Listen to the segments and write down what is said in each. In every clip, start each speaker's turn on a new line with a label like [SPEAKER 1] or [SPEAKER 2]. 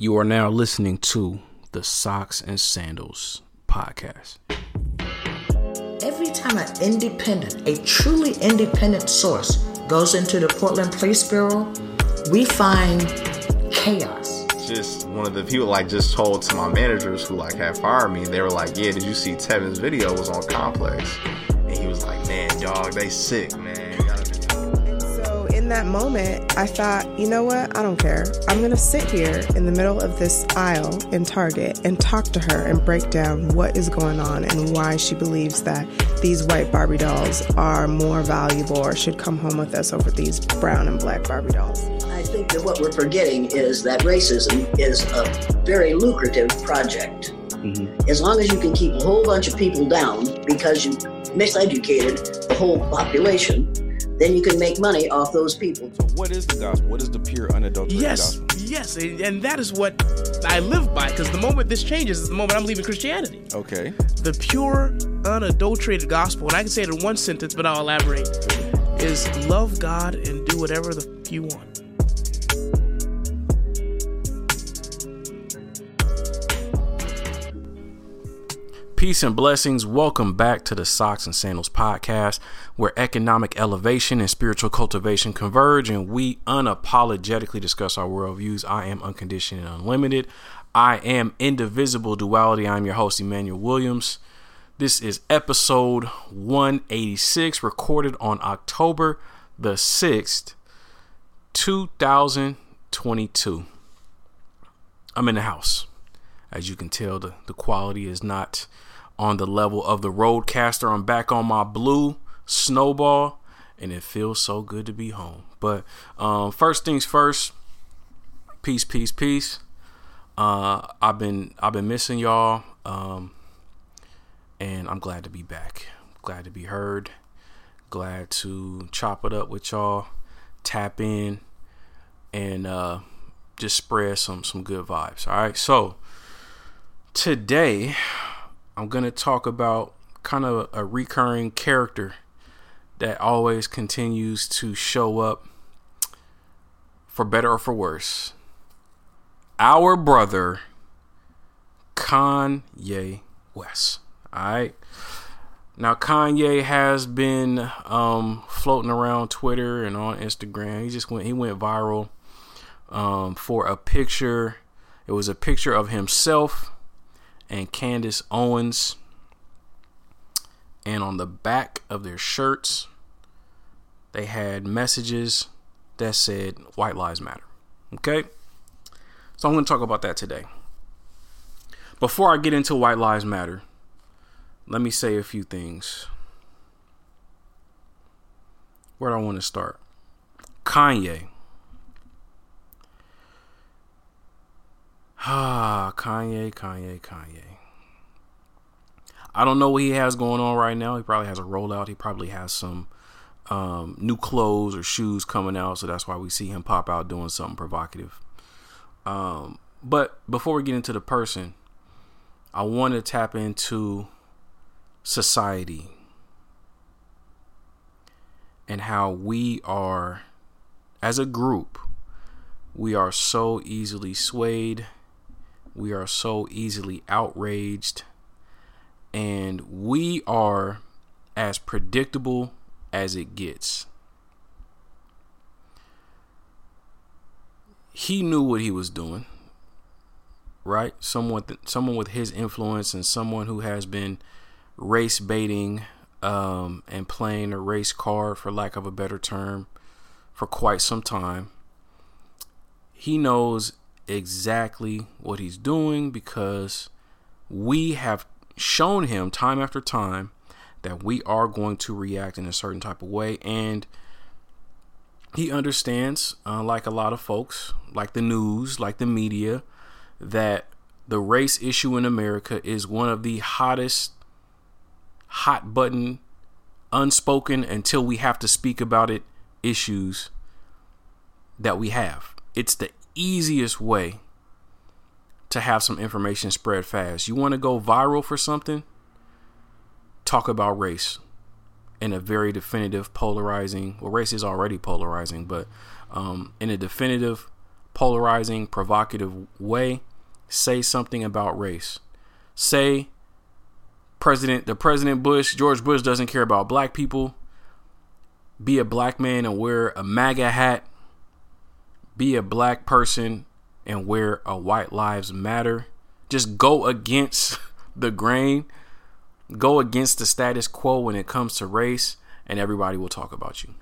[SPEAKER 1] You are now listening to the Socks and Sandals podcast.
[SPEAKER 2] Every time an independent, a truly independent source goes into the Portland Police Bureau, we find chaos.
[SPEAKER 3] Just one of the people like just told to my managers who like had fired me. They were like, "Yeah, did you see Tevin's video was on Complex?" And he was like, "Man, dog, they sick, man."
[SPEAKER 4] In that moment, I thought, you know what? I don't care. I'm going to sit here in the middle of this aisle in Target and talk to her and break down what is going on and why she believes that these white Barbie dolls are more valuable or should come home with us over these brown and black Barbie dolls.
[SPEAKER 2] I think that what we're forgetting is that racism is a very lucrative project. Mm-hmm. As long as you can keep a whole bunch of people down because you miseducated the whole population, then you can make money off those people.
[SPEAKER 5] So, what is the gospel? What is the pure, unadulterated
[SPEAKER 6] yes,
[SPEAKER 5] gospel?
[SPEAKER 6] Yes, yes, and that is what I live by because the moment this changes is the moment I'm leaving Christianity.
[SPEAKER 5] Okay.
[SPEAKER 6] The pure, unadulterated gospel, and I can say it in one sentence, but I'll elaborate, is love God and do whatever the f- you want.
[SPEAKER 1] Peace and blessings. Welcome back to the Socks and Sandals podcast, where economic elevation and spiritual cultivation converge, and we unapologetically discuss our worldviews. I am unconditioned and unlimited. I am indivisible duality. I'm your host, Emmanuel Williams. This is episode 186, recorded on October the 6th, 2022. I'm in the house. As you can tell, the, the quality is not on the level of the Rodecaster. I'm back on my blue snowball, and it feels so good to be home. But um, first things first, peace, peace, peace. Uh, I've been I've been missing y'all, um, and I'm glad to be back. Glad to be heard. Glad to chop it up with y'all, tap in, and uh, just spread some some good vibes. All right, so today I'm going to talk about kind of a recurring character that always continues to show up for better or for worse. Our brother, Kanye West. All right. Now, Kanye has been um, floating around Twitter and on Instagram. He just went, he went viral um, for a picture. It was a picture of himself and Candace Owens. And on the back of their shirts, they had messages that said White Lives Matter. Okay? So I'm going to talk about that today. Before I get into White Lives Matter, let me say a few things. Where do I want to start? Kanye Ah, Kanye, Kanye, Kanye. I don't know what he has going on right now. He probably has a rollout. He probably has some um, new clothes or shoes coming out, so that's why we see him pop out doing something provocative. Um, but before we get into the person, I want to tap into society and how we are, as a group, we are so easily swayed we are so easily outraged. And we are as predictable as it gets. He knew what he was doing, right? Someone, th- someone with his influence and someone who has been race baiting um, and playing a race card, for lack of a better term, for quite some time. He knows exactly what he's doing because we have shown him time after time that we are going to react in a certain type of way. And he understands uh, like a lot of folks like the news like the media that the race issue in america is one of the hottest hot button unspoken until we have to speak about it issues that we have. It's the easiest way to have some information spread fast. You want to go viral for something? Talk about race in a very definitive, polarizing. Well, race is already polarizing, but um, in a definitive, polarizing, provocative way, say something about race. Say President the President Bush, George Bush doesn't care about black people. Be a black man and wear a MAGA hat. Be a black person and wear a white lives matter. Just go against the grain. Go against the status quo when it comes to race and everybody will talk about you.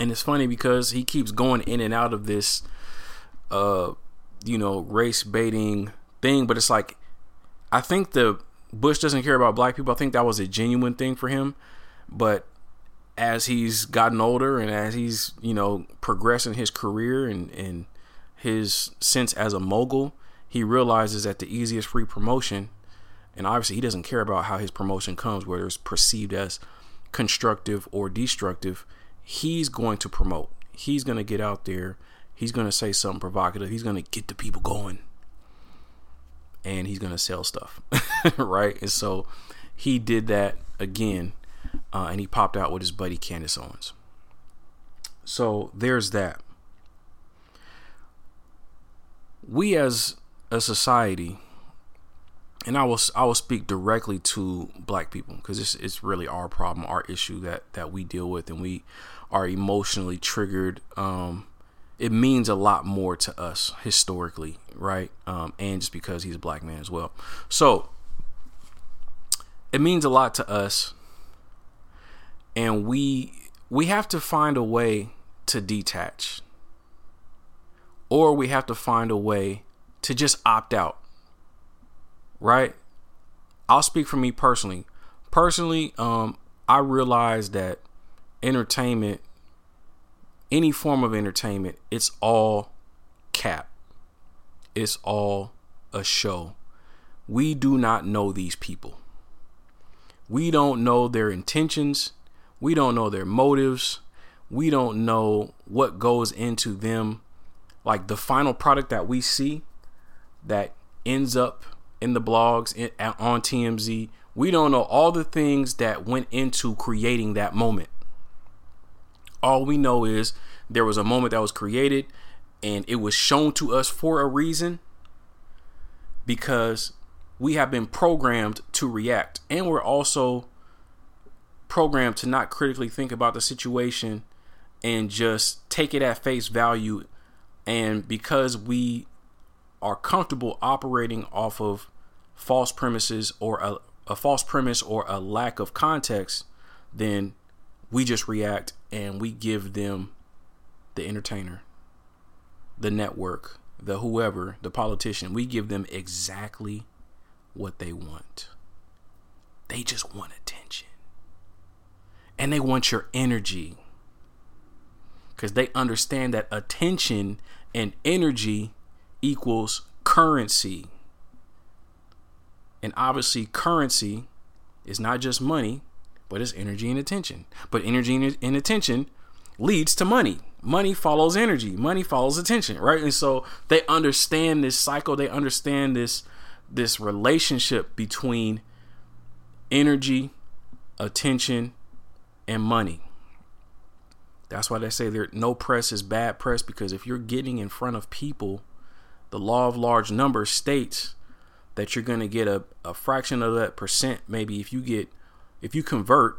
[SPEAKER 1] And it's funny because he keeps going in and out of this uh you know, race baiting thing, but it's like I think the Bush doesn't care about black people. I think that was a genuine thing for him. But as he's gotten older and as he's, you know, progressing his career and, and his sense as a mogul, he realizes that the easiest free promotion, and obviously he doesn't care about how his promotion comes, whether it's perceived as constructive or destructive, he's going to promote. He's going to get out there. He's going to say something provocative. He's going to get the people going and he's gonna sell stuff, right? And so he did that again, uh, and he popped out with his buddy Candace Owens. So there's that. We as a society, and I will I will speak directly to black people because it's it's really our problem, our issue that that we deal with, and we are emotionally triggered um, it means a lot more to us historically, right? Um, and just because he's a black man as well. So it means a lot to us, and we we have to find a way to detach, or we have to find a way to just opt out, right? I'll speak for me personally. Personally, um, I realize that entertainment any form of entertainment, it's all cap. It's all a show. We do not know these people. We don't know their intentions. We don't know their motives. We don't know what goes into them. Like the final product that we see that ends up in the blogs in, on TMZ, we don't know all the things that went into creating that moment. All we know is there was a moment that was created and it was shown to us for a reason because we have been programmed to react and we're also programmed to not critically think about the situation and just take it at face value and because we are comfortable operating off of false premises or a, a false premise or a lack of context then we just react and we give them the entertainer, the network, the whoever, the politician, we give them exactly what they want. They just want attention. And they want your energy. Because they understand that attention and energy equals currency. And obviously, currency is not just money, but it's energy and attention. But energy and attention leads to money. Money follows energy. Money follows attention, right? And so they understand this cycle. They understand this this relationship between energy, attention, and money. That's why they say there no press is bad press because if you're getting in front of people, the law of large numbers states that you're going to get a, a fraction of that percent. Maybe if you get if you convert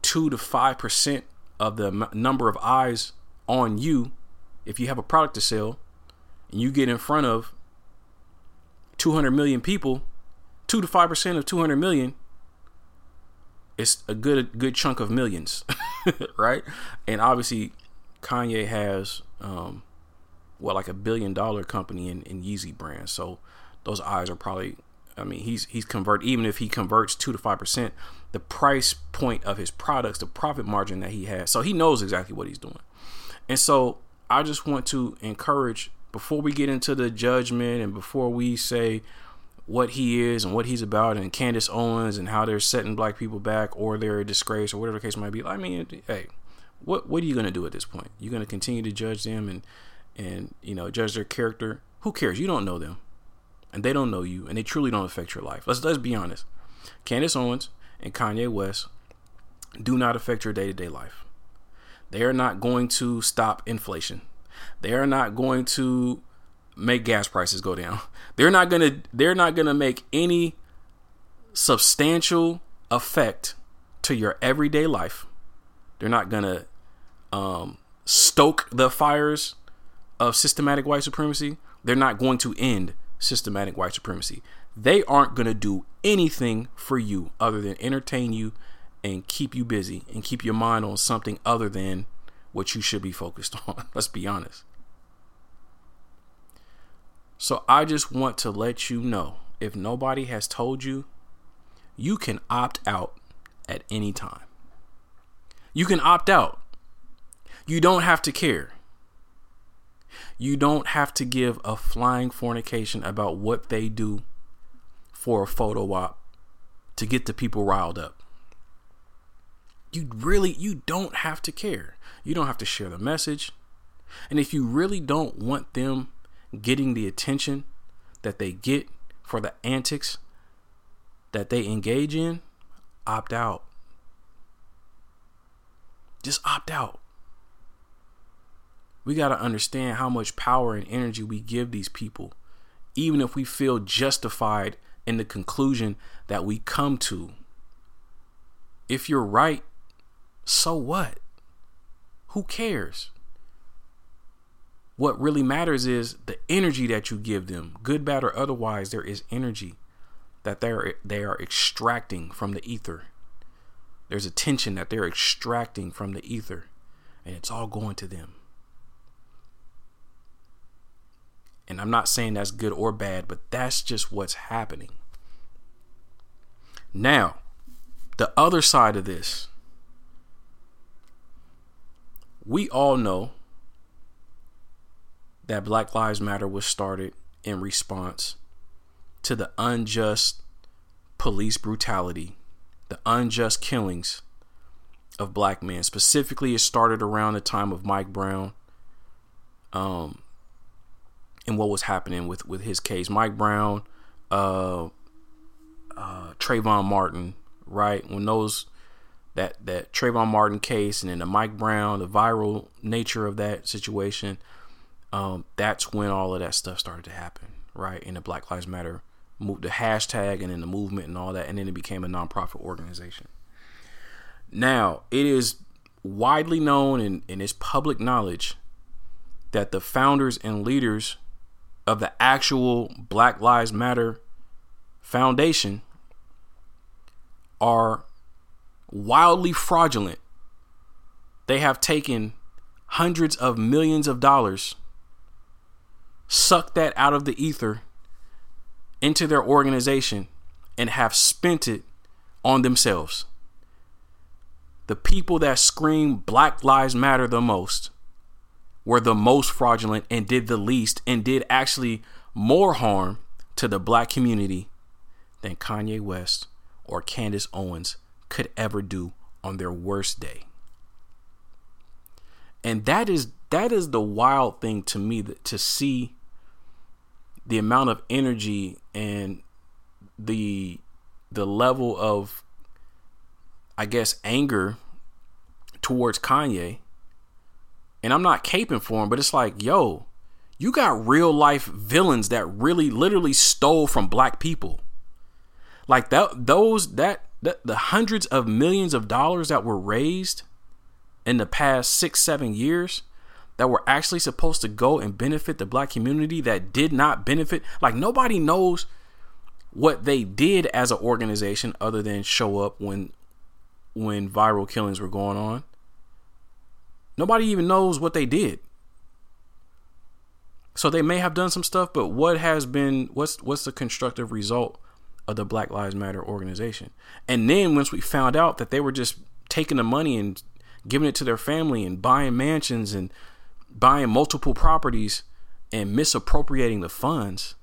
[SPEAKER 1] two to five percent of the m- number of eyes on you, if you have a product to sell, and you get in front of 200 million people, two to five percent of 200 million, it's a good good chunk of millions, right? And obviously, Kanye has um, well like a billion dollar company in, in Yeezy brand, so those eyes are probably I mean, he's he's convert even if he converts two to five percent, the price point of his products, the profit margin that he has. So he knows exactly what he's doing. And so I just want to encourage before we get into the judgment and before we say what he is and what he's about and Candace Owens and how they're setting black people back or they're a disgrace or whatever the case might be. I mean, hey, what what are you gonna do at this point? You're gonna continue to judge them and and you know judge their character. Who cares? You don't know them and they don't know you and they truly don't affect your life. Let's let's be honest. Candace Owens and Kanye West do not affect your day-to-day life. They are not going to stop inflation. They are not going to make gas prices go down. They're not going to they're not going to make any substantial effect to your everyday life. They're not going to um, stoke the fires of systematic white supremacy. They're not going to end systematic white supremacy. They aren't going to do anything for you other than entertain you and keep you busy and keep your mind on something other than what you should be focused on. Let's be honest. So I just want to let you know if nobody has told you, you can opt out at any time. You can opt out. You don't have to care. You don't have to give a flying fornication about what they do for a photo op to get the people riled up. You really you don't have to care. You don't have to share the message. And if you really don't want them getting the attention that they get for the antics that they engage in, opt out. Just opt out. We got to understand how much power and energy we give these people, even if we feel justified in the conclusion that we come to. If you're right, so what? Who cares? What really matters is the energy that you give them, good, bad, or otherwise. There is energy that they are they are extracting from the ether. There's a tension that they're extracting from the ether, and it's all going to them. And I'm not saying that's good or bad, but that's just what's happening. Now, the other side of this, we all know that Black Lives Matter was started in response to the unjust police brutality, the unjust killings of black men. Specifically, it started around the time of Mike Brown. Um, and what was happening with with his case. Mike Brown, uh, uh, Trayvon Martin, right? When those that that Trayvon Martin case and then the Mike Brown, the viral nature of that situation, um, that's when all of that stuff started to happen, right? In the Black Lives Matter, move the hashtag and then the movement and all that, and then it became a nonprofit organization. Now it is widely known and, and it's public knowledge that the founders and leaders of the actual Black Lives Matter Foundation are wildly fraudulent. They have taken hundreds of millions of dollars, sucked that out of the ether into their organization, and have spent it on themselves. The people that scream Black Lives Matter the most were the most fraudulent and did the least and did actually more harm to the black community than Kanye West or Candace Owens could ever do on their worst day. And that is that is the wild thing to me that, to see the amount of energy and the the level of I guess anger towards Kanye and I'm not caping for him, but it's like, yo, you got real life villains that really literally stole from black people. Like that those that, that the hundreds of millions of dollars that were raised in the past 6 7 years that were actually supposed to go and benefit the black community that did not benefit like nobody knows what they did as an organization other than show up when when viral killings were going on Nobody even knows what they did. So they may have done some stuff, but what has been what's what's the constructive result of the Black Lives Matter organization? And then once we found out that they were just taking the money and giving it to their family and buying mansions and buying multiple properties and misappropriating the funds,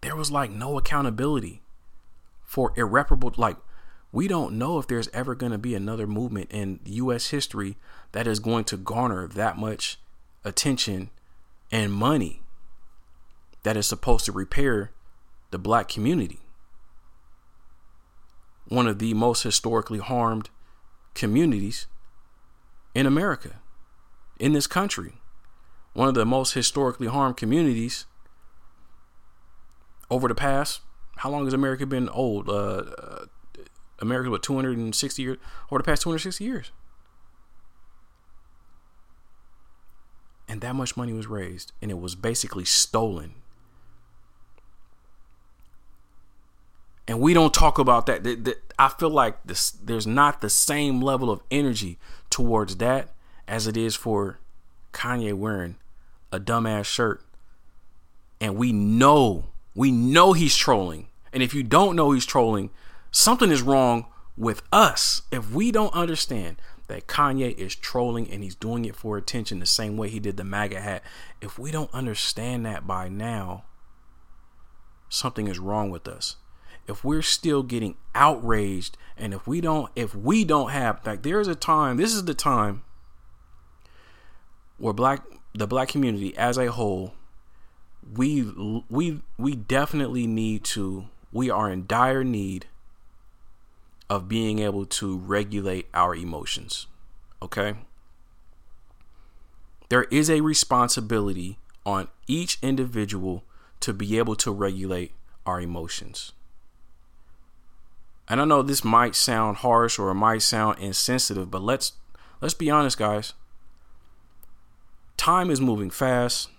[SPEAKER 1] there was like no accountability for irreparable like we don't know if there's ever going to be another movement in US history that is going to garner that much attention and money that is supposed to repair the black community. One of the most historically harmed communities in America. in this country, one of the most historically harmed communities over the past. How long has America been old? Uh, uh America, what, 260 years? Over the past 260 years. And that much money was raised, and it was basically stolen. And we don't talk about that. I feel like this, there's not the same level of energy towards that as it is for Kanye wearing a dumbass shirt. And we know, we know he's trolling. And if you don't know he's trolling, something is wrong with us. If we don't understand that Kanye is trolling and he's doing it for attention the same way he did the MAGA hat, if we don't understand that by now, something is wrong with us. If we're still getting outraged and if we don't if we don't have like there's a time, this is the time where black the black community as a whole we we we definitely need to we are in dire need of being able to regulate our emotions. Okay? There is a responsibility on each individual to be able to regulate our emotions. And I know this might sound harsh or it might sound insensitive, but let's let's be honest guys. Time is moving fast.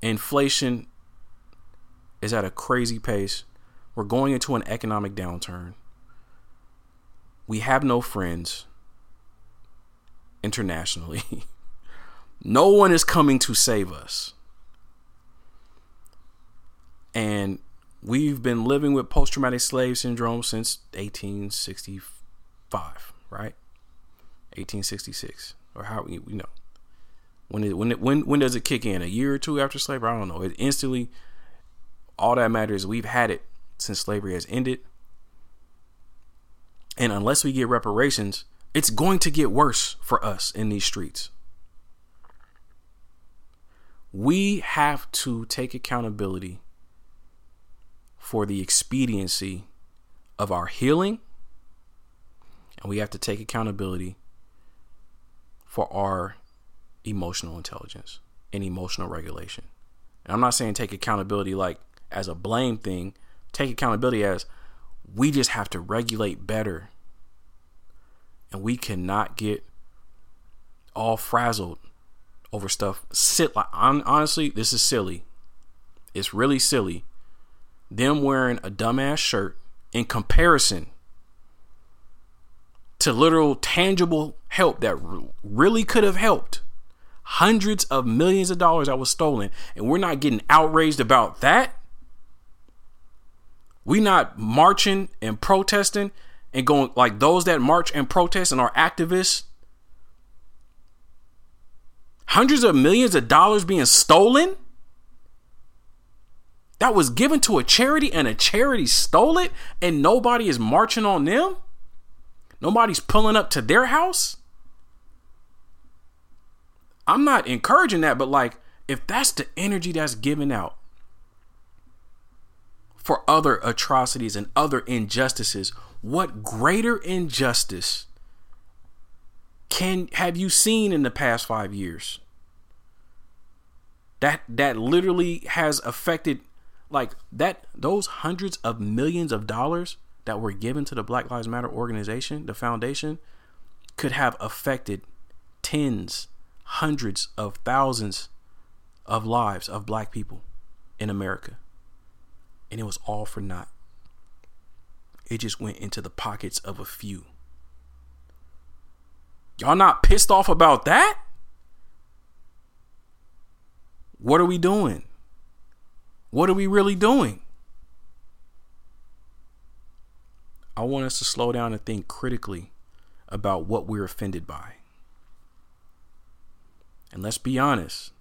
[SPEAKER 1] Inflation is at a crazy pace. We're going into an economic downturn we have no friends internationally. no one is coming to save us. And we've been living with post traumatic slave syndrome since 1865, right? 1866 or how you know when it when it when when does it kick in a year or two after slavery i don't know it instantly all that matters we've had it since slavery has ended and unless we get reparations, it's going to get worse for us in these streets. We have to take accountability for the expediency of our healing, and we have to take accountability for our emotional intelligence and emotional regulation. And I'm not saying take accountability like as a blame thing, take accountability as we just have to regulate better. And we cannot get all frazzled over stuff. Sit like honestly, this is silly. It's really silly. Them wearing a dumbass shirt in comparison to literal tangible help that really could have helped hundreds of millions of dollars that was stolen and we're not getting outraged about that we not marching and protesting and going like those that march and protest and are activists. Hundreds of millions of dollars being stolen. That was given to a charity and a charity stole it and nobody is marching on them. Nobody's pulling up to their house. I'm not encouraging that, but like if that's the energy that's given out for other atrocities and other injustices. What greater injustice can have you seen in the past 5 years? That that literally has affected like that those hundreds of millions of dollars that were given to the Black Lives Matter organization, the foundation, could have affected tens, hundreds of thousands of lives of black people in America and it was all for naught. It just went into the pockets of a few. Y'all not pissed off about that? What are we doing? What are we really doing? I want us to slow down and think critically about what we're offended by. And let's be honest.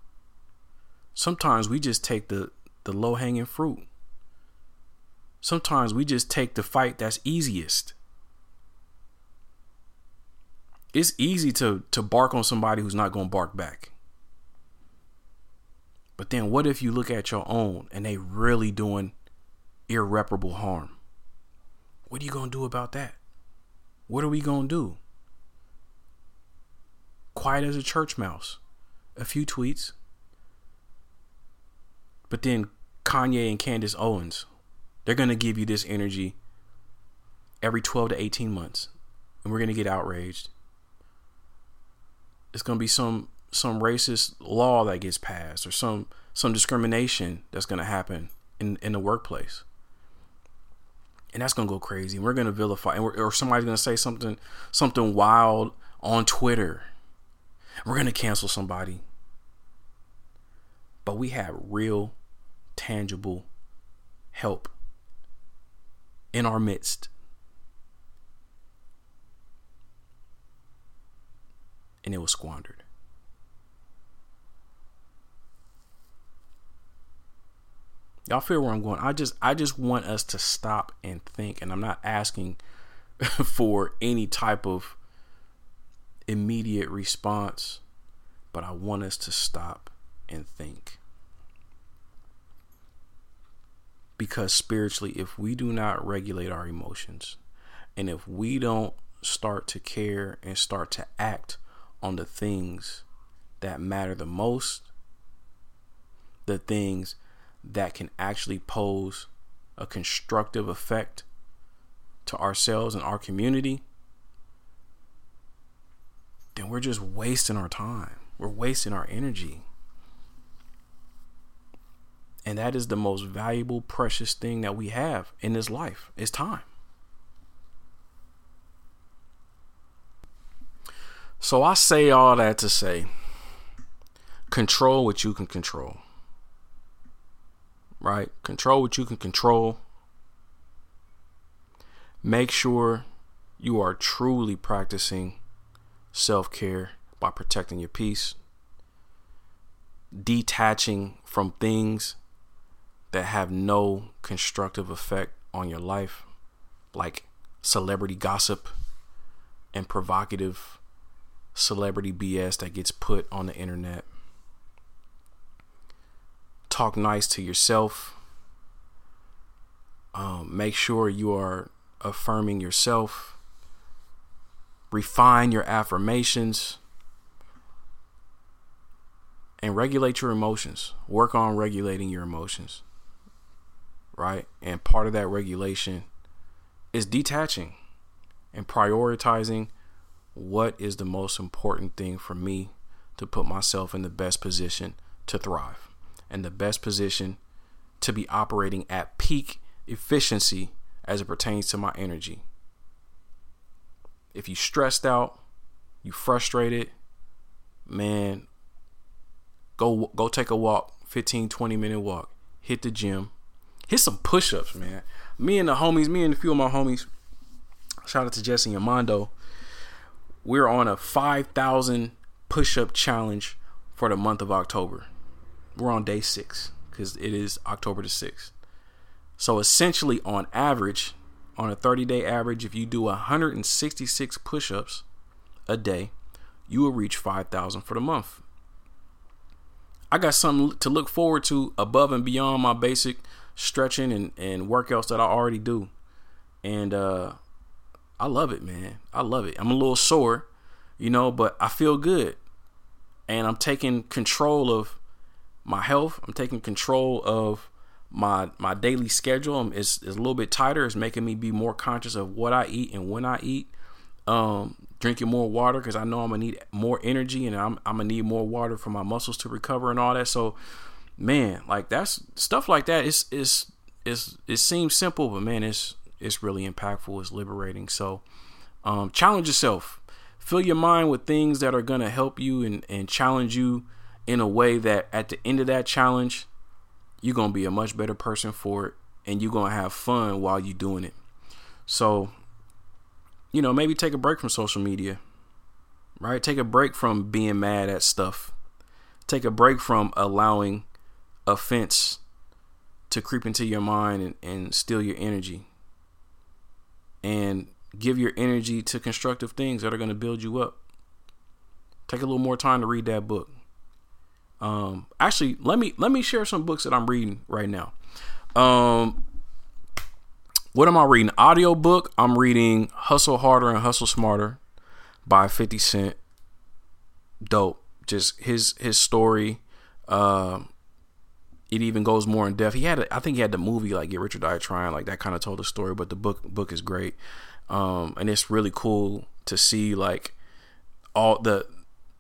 [SPEAKER 1] Sometimes we just take the, the low hanging fruit. Sometimes we just take the fight that's easiest. It's easy to to bark on somebody who's not going to bark back. But then what if you look at your own and they really doing irreparable harm? What are you going to do about that? What are we going to do? quiet as a church mouse. A few tweets. But then Kanye and Candace Owens, they're going to give you this energy every 12 to 18 months. And we're going to get outraged. It's going to be some some racist law that gets passed or some some discrimination that's going to happen in in the workplace and that's gonna go crazy. We're gonna vilify, and or somebody's gonna say something something wild on Twitter. We're gonna cancel somebody, but we have real, tangible help in our midst, and it was squandered. Y'all feel where I'm going. I just I just want us to stop and think and I'm not asking for any type of immediate response, but I want us to stop and think. Because spiritually, if we do not regulate our emotions, and if we don't start to care and start to act on the things that matter the most, the things that can actually pose a constructive effect to ourselves and our community, then we're just wasting our time. We're wasting our energy. And that is the most valuable, precious thing that we have in this life is time. So I say all that to say control what you can control right? Control what you can control. Make sure you are truly practicing self care by protecting your peace, detaching from things that have no constructive effect on your life, like celebrity gossip and provocative celebrity BS that gets put on the internet talk nice to yourself. Um, make sure you are affirming yourself. Refine your affirmations and regulate your emotions. Work on regulating your emotions. Right? And part of that regulation is detaching and prioritizing what is the most important thing for me to put myself in the best position to thrive and the best position to be operating at peak efficiency as it pertains to my energy. If you stressed out, you frustrated, man, go go take a walk, 15 20 minute walk. Hit the gym. Hit some push-ups, man. Me and the homies, me and a few of my homies, shout out to Jesse and Mondo. We're on a 5,000 push-up challenge for the month of October we're on day six because it is October the 6th. So essentially, on average, on a 30 day average, if you do 166 push ups a day, you will reach 5,000 for the month. I got something to look forward to above and beyond my basic stretching and, and workouts that I already do. And uh, I love it, man. I love it. I'm a little sore, you know, but I feel good. And I'm taking control of my health. I'm taking control of my my daily schedule. It's, it's a little bit tighter. It's making me be more conscious of what I eat and when I eat. Um, drinking more water because I know I'm gonna need more energy and I'm I'm gonna need more water for my muscles to recover and all that. So, man, like that's stuff like that. It's it's it's it seems simple, but man, it's it's really impactful. It's liberating. So, um, challenge yourself. Fill your mind with things that are gonna help you and and challenge you in a way that at the end of that challenge, you're going to be a much better person for it and you're going to have fun while you're doing it. So, you know, maybe take a break from social media, right? Take a break from being mad at stuff. Take a break from allowing offense to creep into your mind and, and steal your energy. And give your energy to constructive things that are going to build you up. Take a little more time to read that book. Um, actually, let me let me share some books that I'm reading right now. Um, what am I reading? Audio book. I'm reading Hustle Harder and Hustle Smarter by 50 Cent. dope. Just his his story. Uh, it even goes more in depth. He had, a, I think he had the movie like Get Rich or Die Trying, like that kind of told the story. But the book book is great, um, and it's really cool to see like all the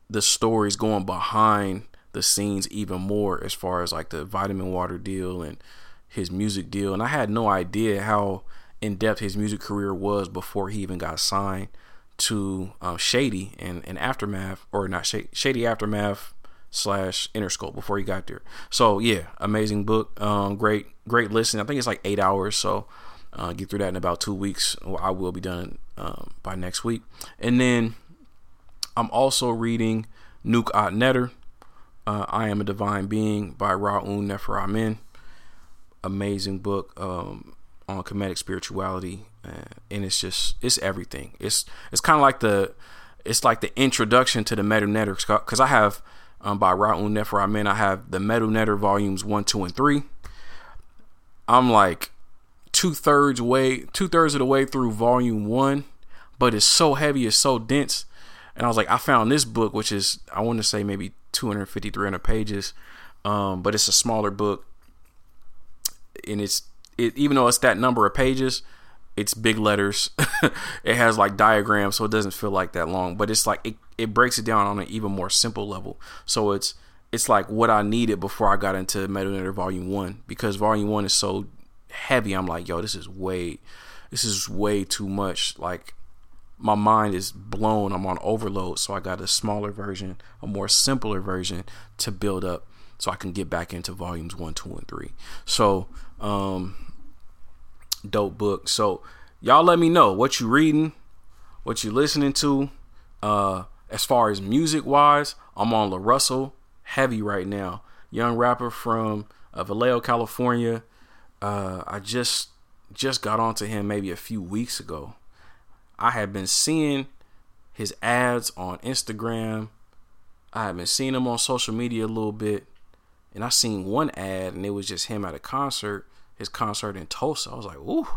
[SPEAKER 1] the stories going behind the scenes even more as far as like the vitamin water deal and his music deal. And I had no idea how in depth his music career was before he even got signed to um, Shady and, and Aftermath, or not Shady, Shady Aftermath slash Interscope before he got there. So yeah, amazing book. Um, great, great listen. I think it's like eight hours. So uh, get through that in about two weeks. I will be done um, by next week. And then I'm also reading Nuk Au Neter. Uh, I Am a Divine Being by Ra'un Nefer Amazing book um, on Kemetic spirituality, uh, and it's just it's everything. It's it's kind of like the it's like the introduction to the Metu Neter because I have um, by Ra'un Nefer Amen. I have the Metu Neter volumes one, two, and three. I'm like two thirds way, two thirds of the way through volume one, but it's so heavy, it's so dense. And I was like, I found this book, which is I want to say maybe 250, 300 pages, um, but it's a smaller book, and it's it even though it's that number of pages, it's big letters. it has like diagrams, so it doesn't feel like that long. But it's like it, it breaks it down on an even more simple level. So it's it's like what I needed before I got into Metu Neter Volume One because Volume One is so heavy. I'm like, yo, this is way, this is way too much. Like my mind is blown. I'm on overload, so I got a smaller version, a more simpler version to build up, so I can get back into volumes one, two, and three. So, um, dope book. So y'all let me know what you reading, what you listening to. Uh, as far as music wise, I'm on La Russell heavy right now. Young rapper from uh, Vallejo, California. Uh, I just just got onto him maybe a few weeks ago. I had been seeing his ads on Instagram. I had been seeing him on social media a little bit, and I seen one ad, and it was just him at a concert, his concert in Tulsa. I was like, "Ooh,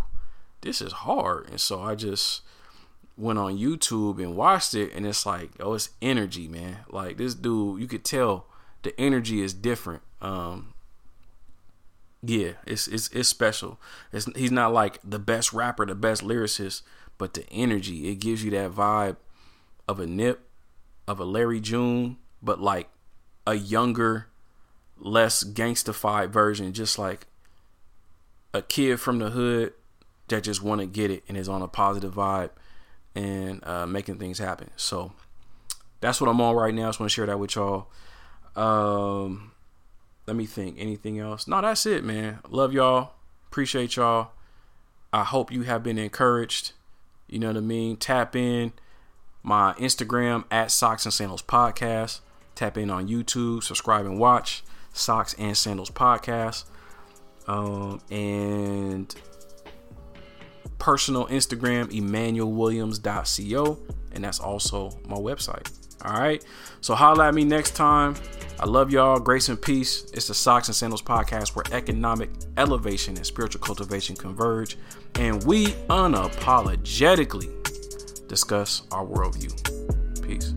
[SPEAKER 1] this is hard," and so I just went on YouTube and watched it, and it's like, oh, it's energy, man. Like this dude, you could tell the energy is different. Um, yeah, it's it's it's special. It's, he's not like the best rapper, the best lyricist, but the energy it gives you that vibe of a Nip, of a Larry June, but like a younger, less gangstified version, just like a kid from the hood that just want to get it and is on a positive vibe and uh, making things happen. So that's what I'm on right now. I just want to share that with y'all. Um, let me think. Anything else? No, that's it, man. Love y'all. Appreciate y'all. I hope you have been encouraged. You know what I mean? Tap in my Instagram at Socks and Sandals Podcast. Tap in on YouTube, subscribe and watch Socks and Sandals Podcast. Um, and personal Instagram, emmanuelwilliams.co, and that's also my website. All right. So holla at me next time. I love y'all. Grace and peace. It's the Socks and Sandals podcast where economic elevation and spiritual cultivation converge, and we unapologetically discuss our worldview. Peace.